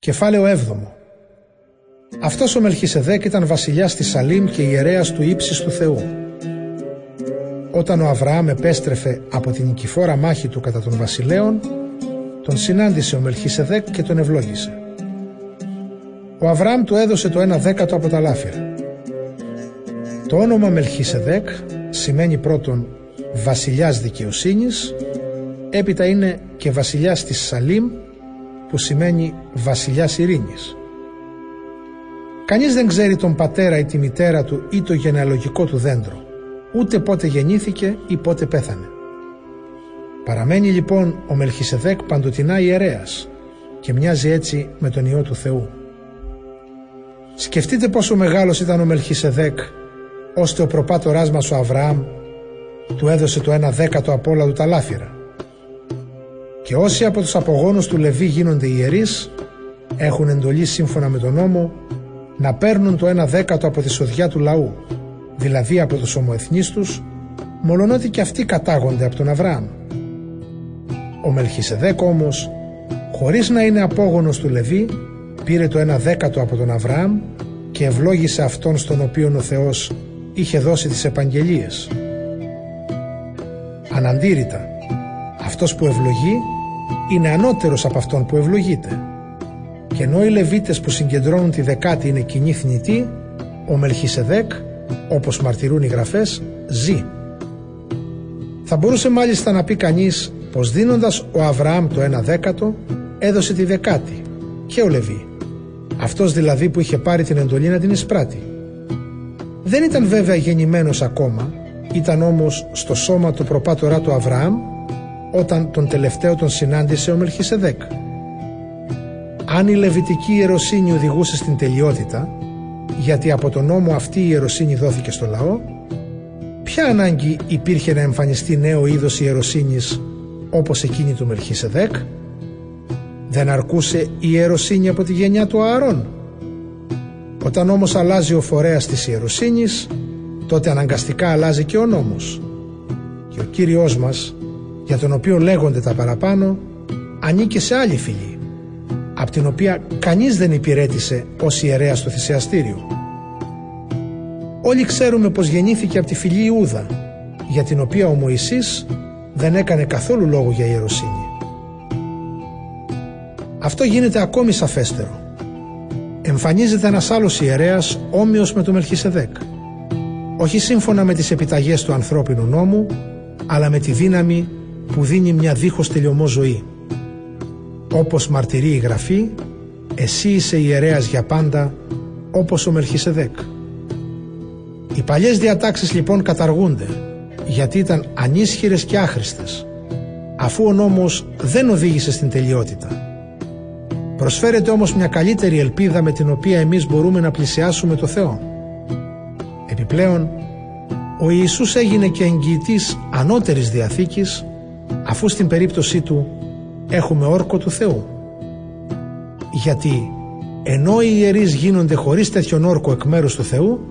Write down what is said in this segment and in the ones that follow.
Κεφάλαιο 7 Αυτός ο Μελχισεδέκ ήταν βασιλιάς της Σαλήμ και ιερέας του ύψης του Θεού. Όταν ο Αβραάμ επέστρεφε από την νικηφόρα μάχη του κατά των βασιλέων, τον συνάντησε ο Μελχισεδέκ και τον ευλόγησε. Ο Αβραάμ του έδωσε το ένα δέκατο από τα λάφυρα. Το όνομα Μελχισεδέκ σημαίνει πρώτον βασιλιάς δικαιοσύνης, έπειτα είναι και βασιλιάς της Σαλήμ που σημαίνει βασιλιάς ειρήνης. Κανείς δεν ξέρει τον πατέρα ή τη μητέρα του ή το γενεαλογικό του δέντρο, ούτε πότε γεννήθηκε ή πότε πέθανε. Παραμένει λοιπόν ο Μελχισεδέκ παντοτινά ιερέας και μοιάζει έτσι με τον Υιό του Θεού. Σκεφτείτε πόσο μεγάλος ήταν ο Μελχισεδέκ ώστε ο προπάτοράς μας ο Αβραάμ του έδωσε το ένα δέκατο από όλα του τα λάφυρα. Και όσοι από τους απογόνους του Λεβί γίνονται ιερείς έχουν εντολή σύμφωνα με τον νόμο να παίρνουν το ένα δέκατο από τη σοδιά του λαού, δηλαδή από τους ομοεθνείς τους, μολονότι και αυτοί κατάγονται από τον Αβραάμ. Ο Μελχισεδέκ όμως, χωρίς να είναι απόγονος του Λεβί, πήρε το ένα δέκατο από τον Αβραάμ και ευλόγησε αυτόν στον οποίον ο Θεός είχε δώσει τις επαγγελίες. Αναντήρητα, αυτός που ευλογεί είναι ανώτερος από αυτόν που ευλογείται. Και ενώ οι Λεβίτες που συγκεντρώνουν τη δεκάτη είναι κοινή θνητή, ο Μελχισεδέκ, όπως μαρτυρούν οι γραφές, ζει. Θα μπορούσε μάλιστα να πει κανείς πως δίνοντας ο Αβραάμ το ένα δέκατο, έδωσε τη δεκάτη και ο Λεβί. Αυτός δηλαδή που είχε πάρει την εντολή να την εισπράττει. Δεν ήταν βέβαια γεννημένος ακόμα, ήταν όμως στο σώμα του προπάτορά του Αβραάμ όταν τον τελευταίο τον συνάντησε ο Μελχισεδέκ. Αν η Λεβιτική ιεροσύνη οδηγούσε στην τελειότητα, γιατί από τον νόμο αυτή η ιεροσύνη δόθηκε στο λαό, ποια ανάγκη υπήρχε να εμφανιστεί νέο είδος ιεροσύνης όπως εκείνη του Μελχισεδέκ, δεν αρκούσε η ιεροσύνη από τη γενιά του Ααρών. Όταν όμως αλλάζει ο φορέας της ιεροσύνης, τότε αναγκαστικά αλλάζει και ο νόμος. Και ο Κύριος μας, για τον οποίο λέγονται τα παραπάνω, ανήκε σε άλλη φυλή, από την οποία κανείς δεν υπηρέτησε ως ιερέα στο θυσιαστήριο. Όλοι ξέρουμε πως γεννήθηκε από τη φυλή Ιούδα, για την οποία ο Μωυσής δεν έκανε καθόλου λόγο για ιεροσύνη. Αυτό γίνεται ακόμη σαφέστερο. Εμφανίζεται ένας άλλος ιερέας όμοιος με τον Μελχισεδέκ. Όχι σύμφωνα με τις επιταγές του ανθρώπινου νόμου, αλλά με τη δύναμη που δίνει μια δίχως τελειωμό ζωή. Όπως μαρτυρεί η Γραφή, εσύ είσαι ιερέας για πάντα, όπως ο Μελχισεδέκ. Οι παλιές διατάξεις λοιπόν καταργούνται, γιατί ήταν ανίσχυρες και άχρηστες, αφού ο νόμος δεν οδήγησε στην τελειότητα. Προσφέρεται όμως μια καλύτερη ελπίδα με την οποία εμείς μπορούμε να πλησιάσουμε το Θεό. Επιπλέον, ο Ιησούς έγινε και εγγυητής ανώτερης διαθήκης αφού στην περίπτωσή του έχουμε όρκο του Θεού. Γιατί ενώ οι ιερείς γίνονται χωρίς τέτοιον όρκο εκ μέρους του Θεού,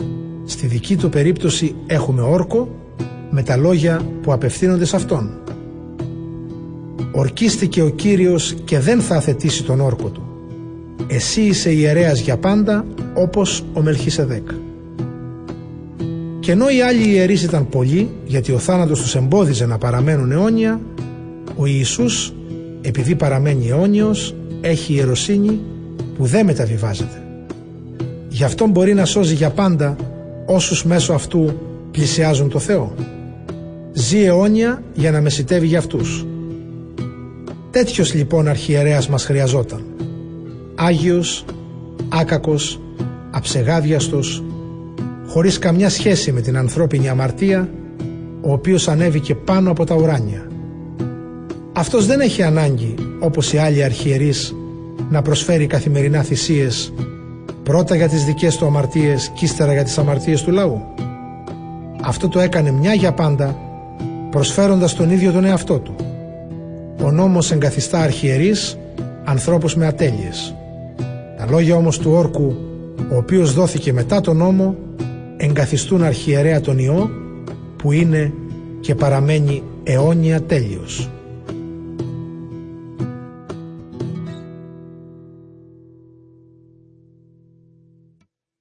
στη δική του περίπτωση έχουμε όρκο με τα λόγια που απευθύνονται σε Αυτόν. Ορκίστηκε ο Κύριος και δεν θα αθετήσει τον όρκο του. Εσύ είσαι ιερέας για πάντα όπως ο Μελχίσεδέκ. Και ενώ οι άλλοι ιερείς ήταν πολλοί, γιατί ο θάνατος τους εμπόδιζε να παραμένουν αιώνια, ο Ιησούς, επειδή παραμένει αιώνιος, έχει ιεροσύνη που δεν μεταβιβάζεται. Γι' αυτό μπορεί να σώζει για πάντα όσους μέσω αυτού πλησιάζουν το Θεό. Ζει αιώνια για να μεσητεύει για αυτούς. Τέτοιος λοιπόν αρχιερέας μας χρειαζόταν. Άγιος, άκακος, αψεγάδιαστος, χωρίς καμιά σχέση με την ανθρώπινη αμαρτία, ο οποίος ανέβηκε πάνω από τα ουράνια. Αυτός δεν έχει ανάγκη, όπως οι άλλοι αρχιερείς, να προσφέρει καθημερινά θυσίες πρώτα για τις δικές του αμαρτίες και ύστερα για τις αμαρτίες του λαού. Αυτό το έκανε μια για πάντα προσφέροντας τον ίδιο τον εαυτό του. Ο νόμος εγκαθιστά αρχιερείς ανθρώπους με ατέλειες. Τα λόγια όμως του όρκου ο οποίος δόθηκε μετά τον νόμο εγκαθιστούν αρχιερέα τον Υιό που είναι και παραμένει αιώνια τέλειος.